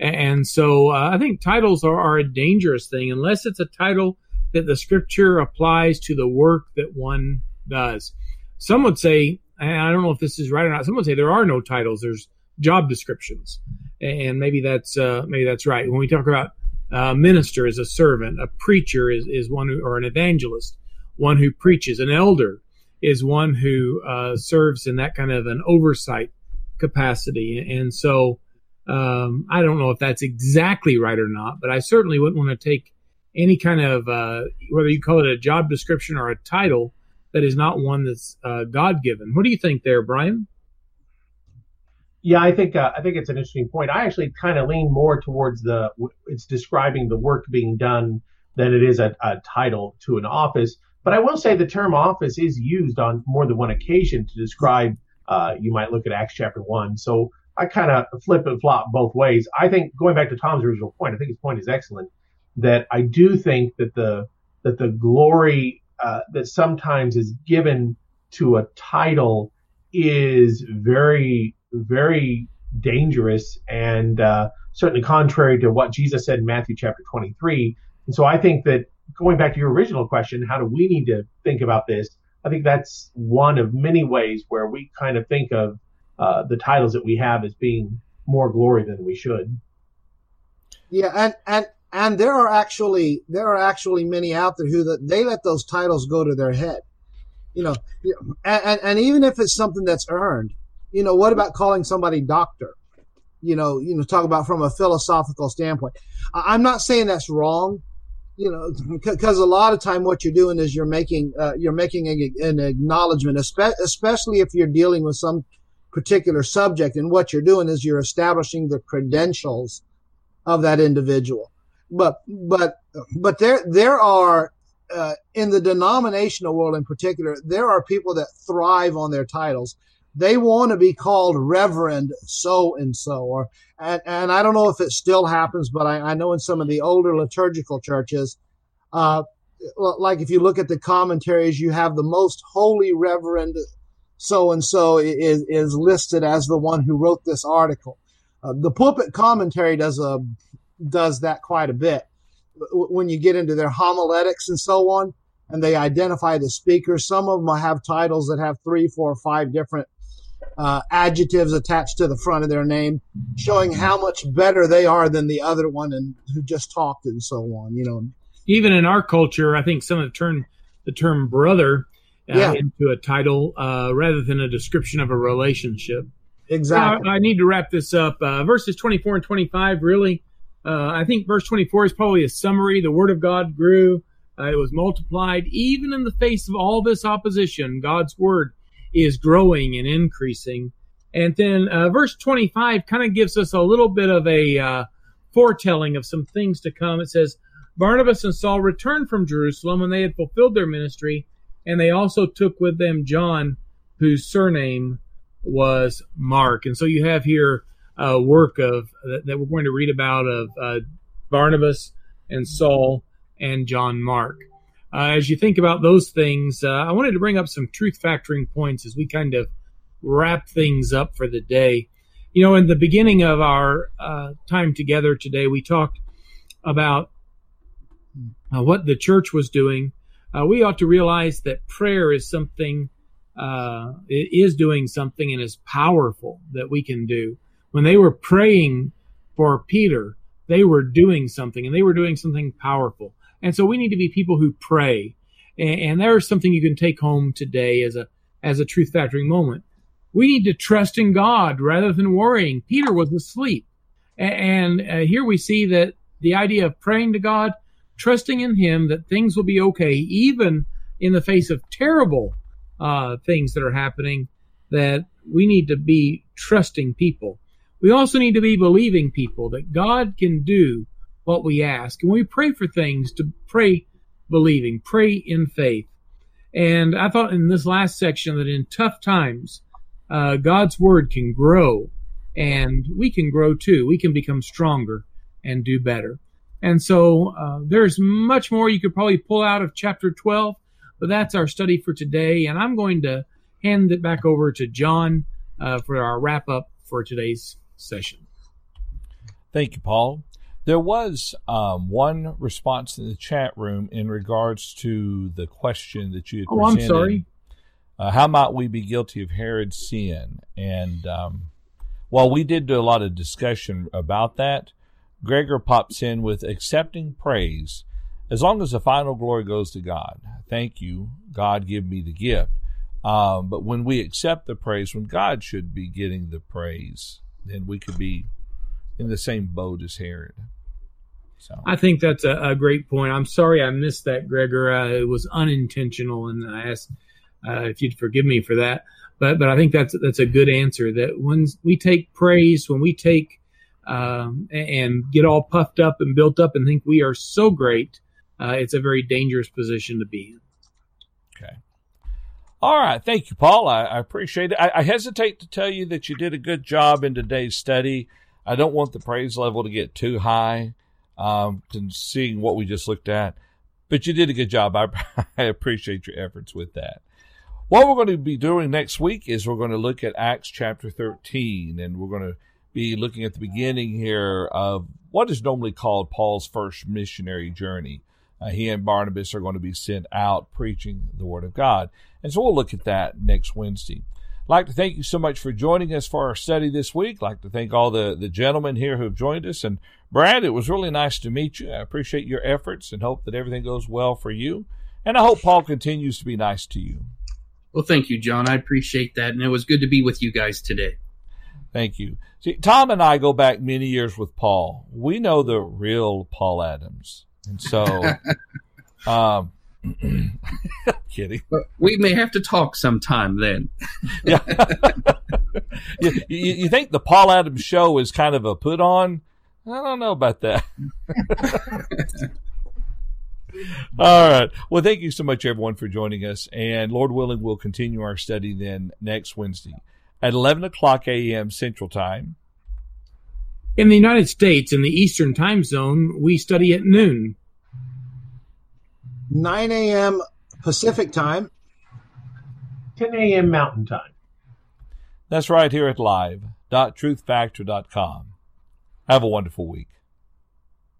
And so uh, I think titles are, are a dangerous thing unless it's a title that the scripture applies to the work that one does. Some would say, and I don't know if this is right or not. Some would say there are no titles. There's job descriptions and maybe that's uh, maybe that's right. When we talk about uh, minister as a servant, a preacher is, is one who, or an evangelist, one who preaches. An elder is one who uh, serves in that kind of an oversight capacity. And so um, I don't know if that's exactly right or not, but I certainly wouldn't want to take any kind of uh, whether you call it a job description or a title that is not one that's uh, God given. What do you think there, Brian? Yeah, I think uh, I think it's an interesting point. I actually kind of lean more towards the it's describing the work being done than it is a, a, title to an office. But I will say the term office is used on more than one occasion to describe. Uh, you might look at Acts chapter one. So I kind of flip and flop both ways. I think going back to Tom's original point, I think his point is excellent. That I do think that the that the glory uh, that sometimes is given to a title is very very dangerous and uh, certainly contrary to what Jesus said in Matthew chapter 23. And so I think that going back to your original question, how do we need to think about this? I think that's one of many ways where we kind of think of uh, the titles that we have as being more glory than we should. Yeah, and and and there are actually there are actually many out there who that they let those titles go to their head, you know, and, and, and even if it's something that's earned, you know, what about calling somebody doctor? You know, you know, talk about from a philosophical standpoint. I'm not saying that's wrong, you know, because a lot of time what you're doing is you're making uh, you're making an acknowledgement, especially if you're dealing with some particular subject, and what you're doing is you're establishing the credentials of that individual. But but but there there are uh, in the denominational world in particular, there are people that thrive on their titles they want to be called Reverend so and so, or and, and I don't know if it still happens, but I, I know in some of the older liturgical churches, uh, like if you look at the commentaries, you have the most holy Reverend so and so is is listed as the one who wrote this article. Uh, the pulpit commentary does a does that quite a bit when you get into their homiletics and so on, and they identify the speakers. Some of them have titles that have three, four, five different uh, adjectives attached to the front of their name, showing how much better they are than the other one and who just talked and so on. You know, even in our culture, I think some have turned the term brother uh, yeah. into a title uh, rather than a description of a relationship. Exactly. Now, I need to wrap this up. Uh, verses 24 and 25, really, uh, I think verse 24 is probably a summary. The word of God grew. Uh, it was multiplied. Even in the face of all this opposition, God's word is growing and increasing. And then uh, verse 25 kind of gives us a little bit of a uh, foretelling of some things to come. It says, Barnabas and Saul returned from Jerusalem when they had fulfilled their ministry, and they also took with them John, whose surname was Mark. And so you have here a work of that, that we're going to read about of uh, Barnabas and Saul and John Mark. uh, as you think about those things, uh, I wanted to bring up some truth factoring points as we kind of wrap things up for the day. You know, in the beginning of our uh, time together today, we talked about uh, what the church was doing. Uh, we ought to realize that prayer is something, uh, is doing something and is powerful that we can do. When they were praying for Peter, they were doing something and they were doing something powerful. And so we need to be people who pray. And, and there's something you can take home today as a as a truth factoring moment. We need to trust in God rather than worrying. Peter was asleep. And, uh, here we see that the idea of praying to God, trusting in Him that things will be okay, even in the face of terrible uh, things that are happening, that we need to be trusting people. We also need to be believing people that God can do what we ask. And we pray for things to pray believing, pray in faith. And I thought in this last section that in tough times, uh, God's word can grow and we can grow too. We can become stronger and do better. And so uh, there's much more you could probably pull out of chapter 12, but that's our study for today. And I'm going to hand it back over to John uh, for our wrap up for today's session. Thank you, Paul. There was um, one response in the chat room in regards to the question that you had Oh, presented. I'm sorry. Uh, how might we be guilty of Herod's sin? And um, while we did do a lot of discussion about that, Gregor pops in with accepting praise as long as the final glory goes to God. Thank you, God, give me the gift. Um, but when we accept the praise, when God should be getting the praise, then we could be in the same boat as Herod. So I think that's a, a great point. I'm sorry I missed that, Gregor. Uh, it was unintentional, and I ask uh, if you'd forgive me for that. But but I think that's that's a good answer. That when we take praise, when we take um, and get all puffed up and built up and think we are so great, uh, it's a very dangerous position to be in. Okay. All right. Thank you, Paul. I, I appreciate it. I, I hesitate to tell you that you did a good job in today's study. I don't want the praise level to get too high, um, seeing what we just looked at, but you did a good job. [LAUGHS] I, I appreciate your efforts with that. What we're going to be doing next week is we're going to look at Acts chapter 13, and we're going to be looking at the beginning here of what is normally called Paul's first missionary journey. Uh, he and Barnabas are going to be sent out preaching the Word of God. And so we'll look at that next Wednesday. I'd like to thank you so much for joining us for our study this week. I'd like to thank all the, the gentlemen here who have joined us. And Brad, it was really nice to meet you. I appreciate your efforts and hope that everything goes well for you. And I hope Paul continues to be nice to you. Well, thank you, John. I appreciate that. And it was good to be with you guys today. Thank you. See, Tom and I go back many years with Paul. We know the real Paul Adams. And so, [LAUGHS] um, [CLEARS THROAT] kidding. We may have to talk sometime then. [LAUGHS] Yeah. you, you, you think the Paul Adams show is kind of a put on? I don't know about that. [LAUGHS] All right. Well, thank you so much, everyone, for joining us. And Lord willing, we'll continue our study then next Wednesday at 11 o'clock a.m. Central Time. In the United States, in the Eastern Time Zone, we study at noon. 9 a.m. Pacific time. 10 a.m. Mountain Time. That's right here at live.truthfactor.com. Have a wonderful week.